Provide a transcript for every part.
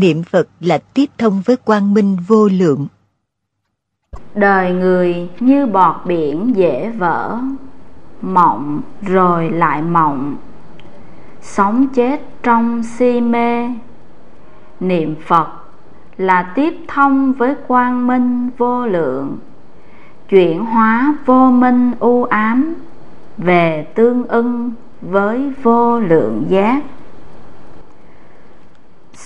niệm Phật là tiếp thông với quang minh vô lượng. Đời người như bọt biển dễ vỡ, mộng rồi lại mộng, sống chết trong si mê. Niệm Phật là tiếp thông với quang minh vô lượng, chuyển hóa vô minh u ám về tương ưng với vô lượng giác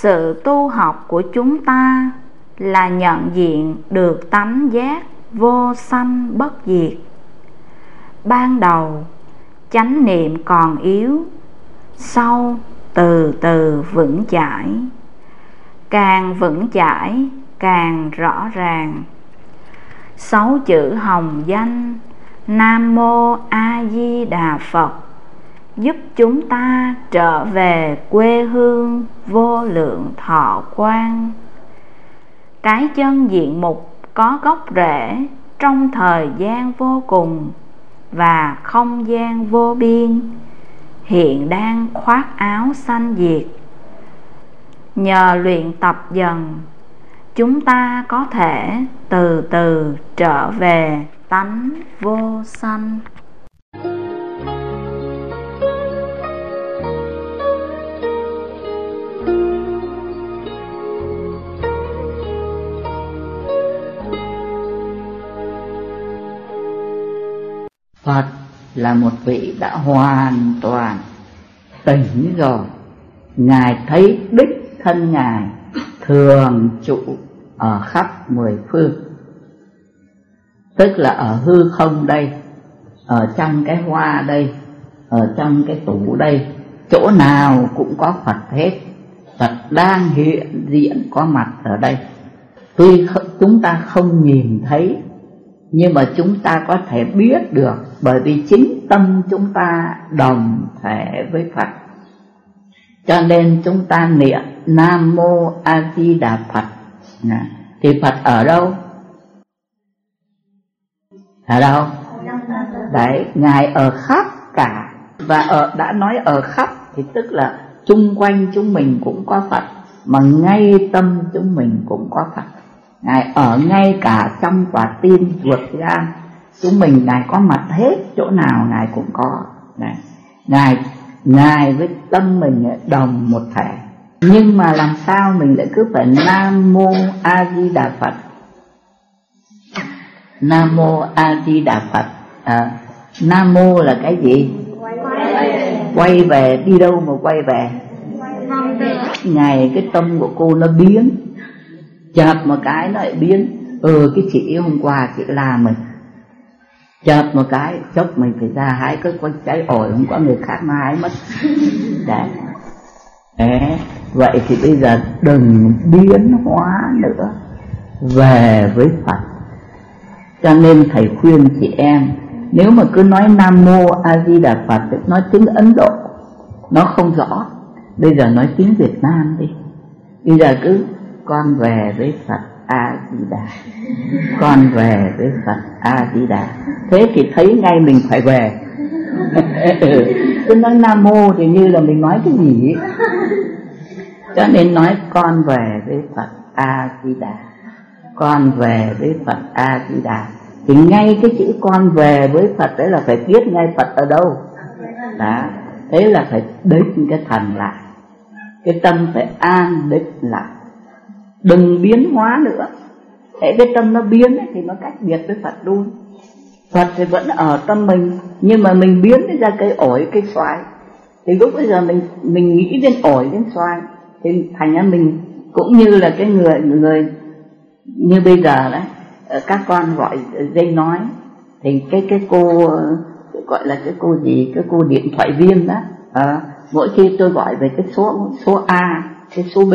sự tu học của chúng ta là nhận diện được tánh giác vô sanh bất diệt. Ban đầu, chánh niệm còn yếu, sau từ từ vững chãi. Càng vững chãi, càng rõ ràng. Sáu chữ hồng danh nam mô a di đà phật giúp chúng ta trở về quê hương vô lượng thọ quan cái chân diện mục có gốc rễ trong thời gian vô cùng và không gian vô biên, hiện đang khoác áo xanh diệt. Nhờ luyện tập dần, chúng ta có thể từ từ trở về tánh vô sanh. Phật là một vị đã hoàn toàn tỉnh rồi. Ngài thấy đích thân Ngài thường trụ ở khắp mười phương. Tức là ở hư không đây, Ở trong cái hoa đây, Ở trong cái tủ đây, Chỗ nào cũng có Phật hết. Phật đang hiện diện có mặt ở đây. Tuy chúng ta không nhìn thấy, nhưng mà chúng ta có thể biết được bởi vì chính tâm chúng ta đồng thể với Phật. Cho nên chúng ta niệm Nam Mô A Di Đà Phật. Thì Phật ở đâu? Ở đâu? Đấy, ngài ở khắp cả. Và ở, đã nói ở khắp, thì tức là chung quanh chúng mình cũng có Phật, mà ngay tâm chúng mình cũng có Phật. Ngài ở ngay cả trong quả tim ruột gan. Chúng mình Ngài có mặt hết chỗ nào Ngài cũng có. Này Ngài, Ngài với tâm mình đồng một thể. Nhưng mà làm sao mình lại cứ phải Nam Mô A Di Đà Phật? Nam Mô A Di Đà Phật. À, Nam Mô là cái gì? Quay về, đi đâu mà quay về? Ngày cái tâm của cô nó biến. Chợt một cái nó lại biến. Ừ cái chị hôm qua chị làm mình chợt một cái chốc mình phải ra hái cái con trái ổi không có người khác mà hái mất. Đấy. Đấy, vậy thì bây giờ đừng biến hóa nữa. Về với Phật. Cho nên thầy khuyên chị em nếu mà cứ nói Nam Mô A Di Đà Phật nói tiếng Ấn Độ nó không rõ. Bây giờ nói tiếng Việt Nam đi. Bây giờ cứ con về với Phật A Di Đà con về với Phật A Di Đà thế thì thấy ngay mình phải về. Cứ nói Nam Mô thì như là mình nói cái gì cho nên nói con về với Phật A Di Đà con về với Phật A Di Đà thì ngay cái chữ con về với Phật đấy là phải biết ngay Phật ở đâu. Đó. Thế là phải định cái thần lại. Cái tâm phải an định lại đừng biến hóa nữa. Để cái tâm nó biến ấy, thì nó cách biệt với Phật luôn. Phật thì vẫn ở tâm mình nhưng mà mình biến ra cây ổi cây xoài. Thì lúc bây giờ mình mình nghĩ đến ổi đến xoài thì thành ra mình cũng như là cái người người như bây giờ đấy ờ, các con gọi dây nói. Thì cái cái cô gọi là cái cô gì cái cô điện thoại viên đó à, mỗi khi tôi gọi về cái số số A cái số B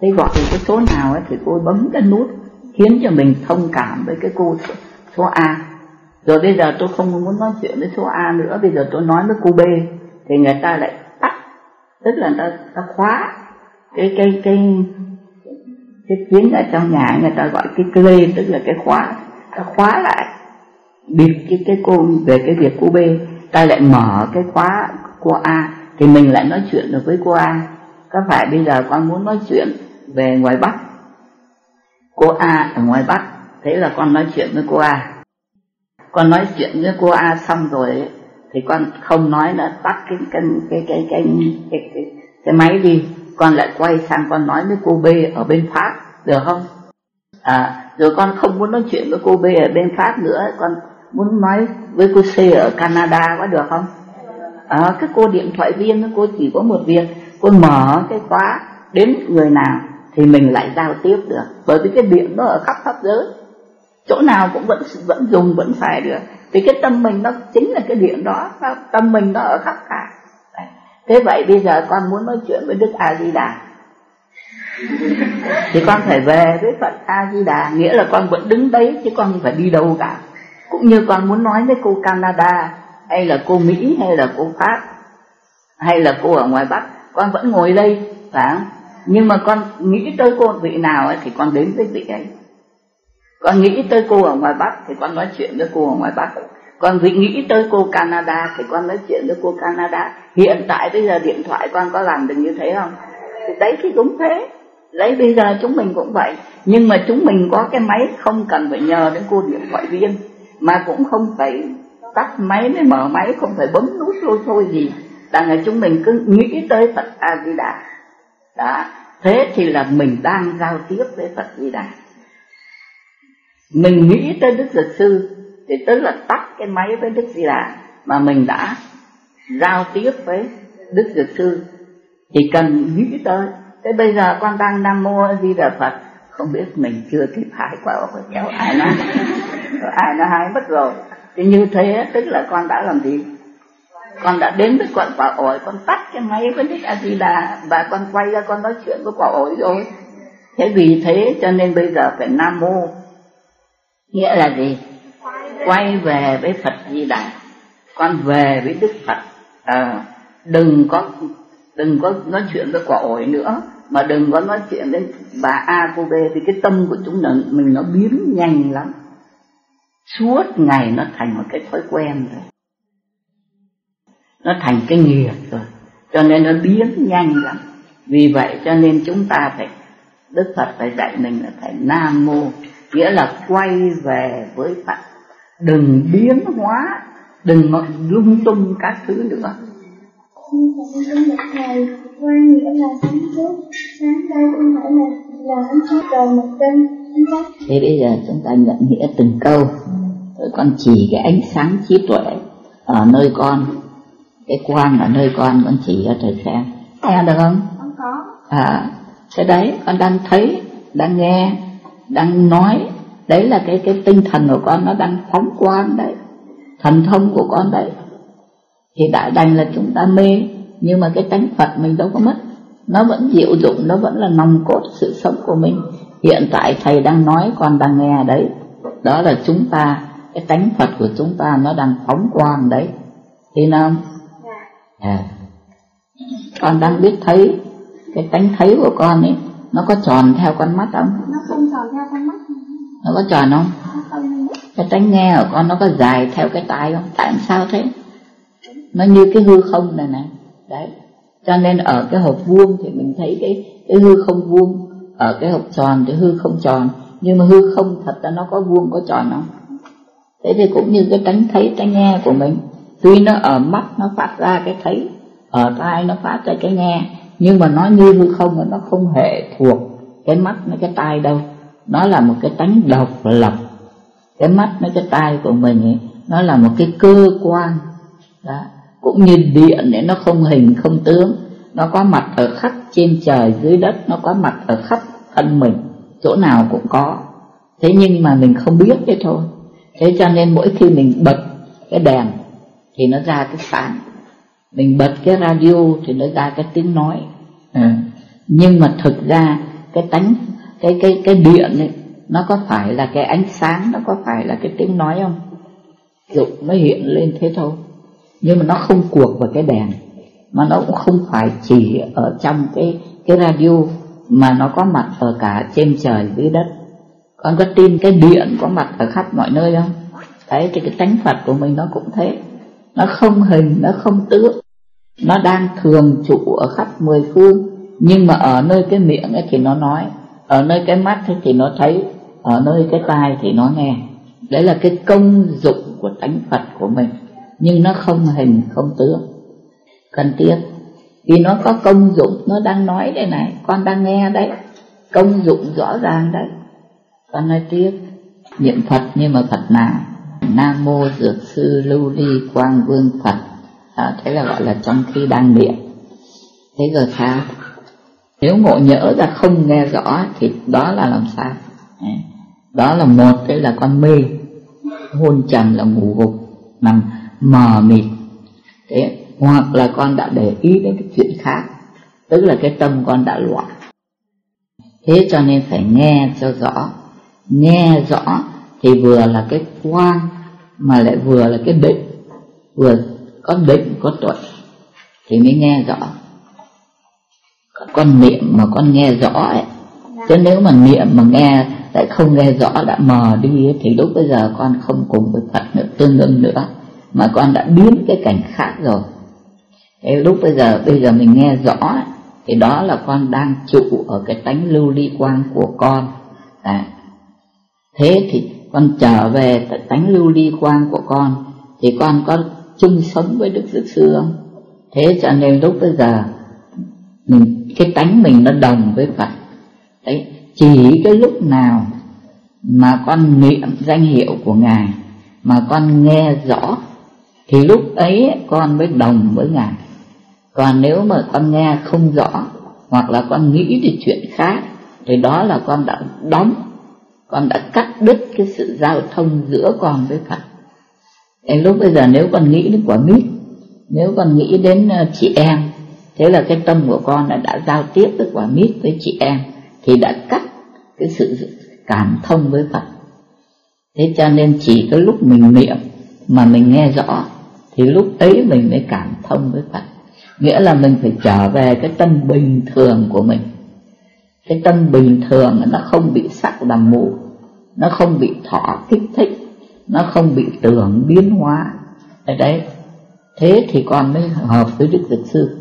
thế gọi cái số nào ấy thì cô bấm cái nút khiến cho mình thông cảm với cái cô số, số A. Rồi bây giờ tôi không muốn nói chuyện với số A nữa bây giờ tôi nói với cô B. Thì người ta lại tắt tức là ta, ta khóa cái cái cái cái tiếng ở trong nhà người ta gọi cái clay tức là cái khóa ta khóa lại bịt cái cái cô về cái việc cô B. Ta lại mở cái khóa cô A thì mình lại nói chuyện được với cô A. Có phải bây giờ con muốn nói chuyện về ngoài bắc. Cô a ở ngoài bắc thế là con nói chuyện với cô a. Con nói chuyện với cô a xong rồi thì con không nói nữa tắt cái cái cái cái cái cái, cái, cái máy đi. Con lại quay sang con nói với cô b ở bên pháp được không? À rồi con không muốn nói chuyện với cô b ở bên pháp nữa con muốn nói với cô c ở canada có được không? À, cái cô điện thoại viên cô chỉ có một việc cô mở cái khóa đến người nào thì mình lại giao tiếp được. Bởi vì cái điện nó ở khắp pháp giới. Chỗ nào cũng vẫn vẫn dùng, vẫn xài được. Vì cái tâm mình nó chính là cái điện đó. Tâm mình nó ở khắp cả. Thế vậy bây giờ con muốn nói chuyện với đức a di đà thì con phải về với phật a di đà nghĩa là con vẫn đứng đấy, chứ con không phải đi đâu cả. Cũng như con muốn nói với cô canada, hay là cô mỹ, hay là cô pháp, hay là cô ở ngoài bắc, con vẫn ngồi đây, phải không? Nhưng mà con nghĩ tới cô vị nào ấy, thì con đến với vị ấy. Con nghĩ tới cô ở ngoài bắc thì con nói chuyện với cô ở ngoài bắc. Còn vị nghĩ tới cô Canada thì con nói chuyện với cô Canada. Hiện tại bây giờ điện thoại con có làm được như thế không? Thì đấy thì cũng thế. Đấy bây giờ chúng mình cũng vậy. Nhưng mà chúng mình có cái máy không cần phải nhờ đến cô điện thoại viên mà cũng không phải tắt máy mới mở máy không phải bấm nút thôi thôi gì. Đằng là chúng mình cứ nghĩ tới Phật A Di Đà đó. Thế thì là mình đang giao tiếp với Phật Di Đà. Mình nghĩ tới Đức Giật Sư thì tức là tắt cái máy với Đức Di Đà mà mình đã giao tiếp với Đức Dược Sư. Chỉ cần nghĩ tới thế bây giờ con đang nam mô di đà phật không biết mình chưa kịp hái quả ổi kéo ai nó ai nó hái mất rồi? Thì như thế tức là con đã làm gì con đã đến với quận quả ổi con tắt cái máy với đức a di đà và con quay ra con nói chuyện với quả ổi rồi. Thế vì thế cho nên bây giờ phải nam mô. Nghĩa là gì? Quay về với phật di đà. Con về với đức phật. À, đừng có đừng có nói chuyện với quả ổi nữa. Mà đừng có nói chuyện đến bà a cô b thì cái tâm của chúng nó, mình nó biến nhanh lắm. Suốt ngày nó thành một cái thói quen rồi nó thành cái nghiệp rồi. Cho nên nó biến nhanh lắm. Vì vậy cho nên chúng ta phải đức phật phải dạy mình là phải nam mô. Nghĩa là quay về với phật. Đừng biến hóa đừng lung tung các thứ nữa. Con phải một ngày qua nghĩa là sáng trước. Sáng đây không phải là là ánh sáng trời một đêm ánh sáng thế bây giờ chúng ta nhận nghĩa từng câu. Rồi con chỉ cái ánh sáng trí tuệ ở nơi con cái quang ở nơi con con chỉ cho thầy xem nghe được không? Không có. À cái đấy con đang thấy đang nghe đang nói. Đấy là cái cái tinh thần của con nó đang phóng quang đấy. Thần thông của con đấy. Thì đã đành là chúng ta mê nhưng mà cái tánh phật mình đâu có mất. Nó vẫn diệu dụng nó vẫn là nòng cốt sự sống của mình. Hiện tại thầy đang nói con đang nghe đấy. Đó là chúng ta cái tánh phật của chúng ta nó đang phóng quang đấy. Thì nào à. con đang biết thấy cái tánh thấy của con ấy nó có tròn theo con mắt không? Nó không tròn theo con mắt. Nó có tròn không? Cái tánh nghe của con nó có dài theo cái tai không? Tại sao thế? Nó như cái hư không này này đấy. Cho nên ở cái hộp vuông thì mình thấy cái cái hư không vuông. Ở cái hộp tròn thì hư không tròn. Nhưng mà hư không thật ra nó có vuông có tròn không? Thế thì cũng như cái tánh thấy tánh nghe của mình tuy nó ở mắt nó phát ra cái thấy ở tai nó phát ra cái nghe nhưng mà nó như hư không mà nó không hề thuộc cái mắt nó cái tai đâu. Nó là một cái tánh độc lập. Cái mắt nó cái tai của mình ấy, nó là một cái cơ quan. Đó. Cũng như điện ấy nó không hình không tướng. Nó có mặt ở khắp trên trời dưới đất nó có mặt ở khắp thân mình. Chỗ nào cũng có. Thế nhưng mà mình không biết thế thôi. Thế cho nên mỗi khi mình bật cái đèn thì nó ra cái phản. Mình bật cái radio thì nó ra cái tiếng nói. À. nhưng mà thực ra cái tánh, cái cái cái điện ấy, nó có phải là cái ánh sáng, nó có phải là cái tiếng nói không? Dục nó hiện lên thế thôi. Nhưng mà nó không cuộc vào cái đèn, mà nó cũng không phải chỉ ở trong cái cái radio, mà nó có mặt ở cả trên trời, dưới đất. Con có tin cái điện có mặt ở khắp mọi nơi không? Đấy, thì cái tánh phật của mình nó cũng thế nó không hình, nó không tướng. Nó đang thường trụ ở khắp mười phương. Nhưng mà ở nơi cái miệng ấy thì nó nói. Ở nơi cái mắt ấy thì nó thấy. Ở nơi cái tai thì nó nghe. Đấy là cái công dụng của tánh phật của mình. Nhưng nó không hình, không tướng. Cần thiết vì nó có công dụng. Nó đang nói đây này. Con đang nghe đấy. Công dụng rõ ràng đấy. Con nói tiếp. Niệm phật nhưng mà phật nào? Nam mô dược sư lưu ly quang vương phật. À, thế là gọi là trong khi đang niệm. Thế rồi sao? Nếu ngộ nhỡ ra không nghe rõ thì đó là làm sao? À, đó là một thế là con mê. Hôn trầm là ngủ gục nằm mờ mịt. Thế hoặc là con đã để ý đến cái chuyện khác tức là cái tâm con đã loạn. Thế cho nên phải nghe cho rõ. Nghe rõ thì vừa là cái quang mà lại vừa là cái định. Vừa có định có tuệ thì mới nghe rõ. Con niệm mà con nghe rõ ấy. Chứ nếu mà niệm mà nghe lại không nghe rõ đã mờ đi ấy, thì lúc bây giờ con không cùng với Phật nữa tương ưng nữa. Mà con đã biến cái cảnh khác rồi. Thế lúc bây giờ bây giờ mình nghe rõ ấy, thì đó là con đang trụ ở cái tánh lưu ly quang của con. À, thế thì con trở về tánh lưu ly quang của con, thì con có chung sống với đức dược sư không? Thế cho nên lúc bây giờ, mình, cái tánh mình nó đồng với phật. Đấy, chỉ cái lúc nào mà con niệm danh hiệu của ngài, mà con nghe rõ, thì lúc ấy con mới đồng với ngài. Còn nếu mà con nghe không rõ, hoặc là con nghĩ về chuyện khác, thì đó là con đã đóng con đã cắt đứt cái sự giao thông giữa con với Phật. Đến lúc bây giờ nếu con nghĩ đến quả mít Nếu con nghĩ đến ờ, chị em Thế là cái tâm của con đã, đã giao tiếp với quả mít với chị em Thì đã cắt cái sự cảm thông với Phật. Thế cho nên chỉ có lúc mình niệm mà mình nghe rõ Thì lúc ấy mình mới cảm thông với Phật. Nghĩa là mình phải trở về cái tâm bình thường của mình. Cái tâm bình thường nó không bị sắc làm mù, Nó không bị thọ kích thích, Nó không bị tưởng biến hóa. Ở đấy. Thế thì con mới hợp với Đức Dược Sư.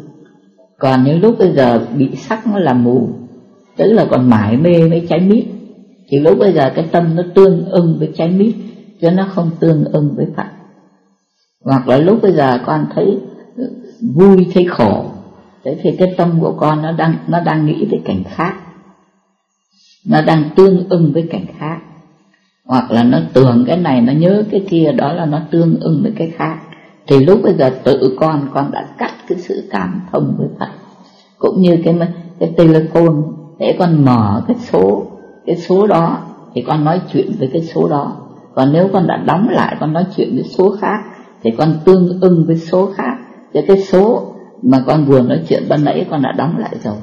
Còn những lúc bây giờ bị sắc nó làm mù, Tức là còn mải mê với trái mít. Thì lúc bây giờ cái tâm nó tương ưng với trái mít, Chứ nó không tương ưng với Phật. Hoặc là lúc bây giờ con thấy vui, thấy khổ, thế thì cái tâm của con nó đang nó đang nghĩ về cảnh khác nó đang tương ưng với cảnh khác. Hoặc là nó tưởng cái này, nó nhớ cái kia, đó là nó tương ưng với cái khác. Thì lúc bây giờ tự con con đã cắt cái sự cảm thông với Phật. Cũng như cái cái telephone, để con mở cái số cái số đó, thì con nói chuyện với cái số đó. Còn nếu con đã đóng lại, con nói chuyện với số khác, thì con tương ưng với số khác. Cho cái số mà con vừa nói chuyện ban nãy con đã đóng lại rồi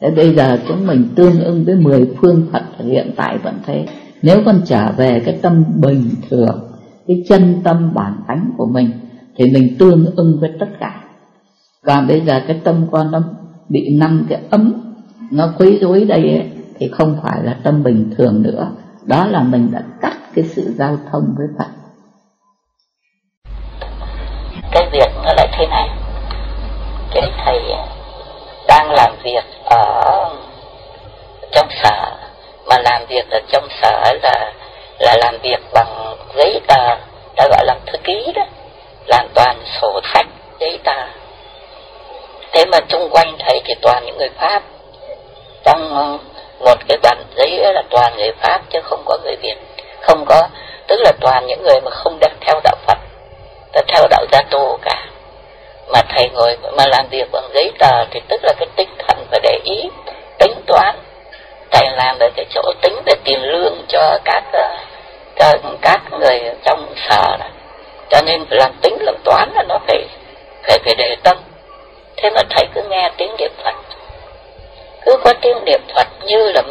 thế bây giờ chúng mình tương ưng với mười phương Phật hiện tại vẫn thế. Nếu con trở về cái tâm bình thường cái chân tâm bản tánh của mình thì mình tương ưng với tất cả. Còn bây giờ cái tâm con nó bị năm cái ấm nó quấy rối đây ấy, thì không phải là tâm bình thường nữa. Đó là mình đã cắt cái sự giao thông với Phật. Cái việc nó lại thế này. Cái thầy đang làm việc ở trong sở, mà làm việc ở trong sở là là làm việc bằng giấy tờ, đã gọi là thư ký đó. Làm toàn sổ sách, giấy tờ. Thế mà chung quanh thầy thì toàn những người pháp. Trong một cái bản giấy là toàn người pháp chứ không có người việt. Không có, tức là toàn những người mà không đem theo đạo phật ta theo đạo gia tô cả mà thầy ngồi mà làm việc bằng giấy tờ thì tức là cái tinh thần phải để ý, tính toán. Thầy làm về cái chỗ tính về tiền lương cho các ờ, cho các người trong sở đó. cho nên làm tính, làm toán là nó phải phải phải để tâm. Thế mà thầy cứ nghe tiếng niệm phật. Cứ có tiếng niệm phật như là,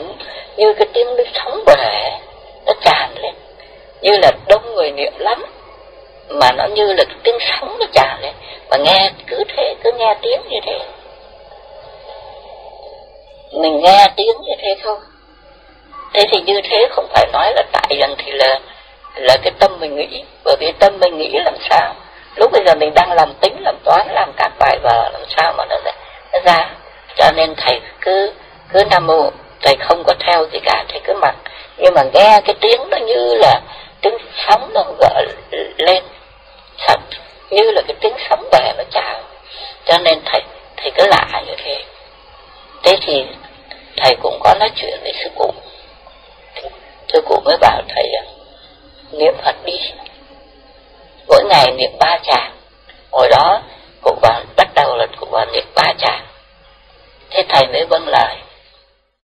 như cái tiếng nước sóng bể, nó tràn lên. Như là đông người niệm lắm, mà nó như là tiếng sóng nó tràn lên và nghe cứ thế cứ nghe tiếng như thế. Mình nghe tiếng như thế thôi thế thì như thế không phải nói là tại rằng thì là là cái tâm mình nghĩ. Bởi vì tâm mình nghĩ làm sao? Lúc bây giờ mình đang làm tính làm toán làm các bài vở làm sao mà nó, nó ra? Cho nên thầy cứ cứ nam mô. Thầy không có theo gì cả thầy cứ mặc. Nhưng mà nghe cái tiếng nó như là tiếng sóng nó gọi như là cái tiếng sấm về nó chào cho nên thầy thầy cứ lạ như thế. Thế thì thầy cũng có nói chuyện với sư cụ. Sư cụ mới bảo thầy à, niệm phật đi. Mỗi ngày niệm ba tràng hồi đó cụ bảo bắt đầu là cụ bảo niệm ba tràng thế thầy mới vâng lời.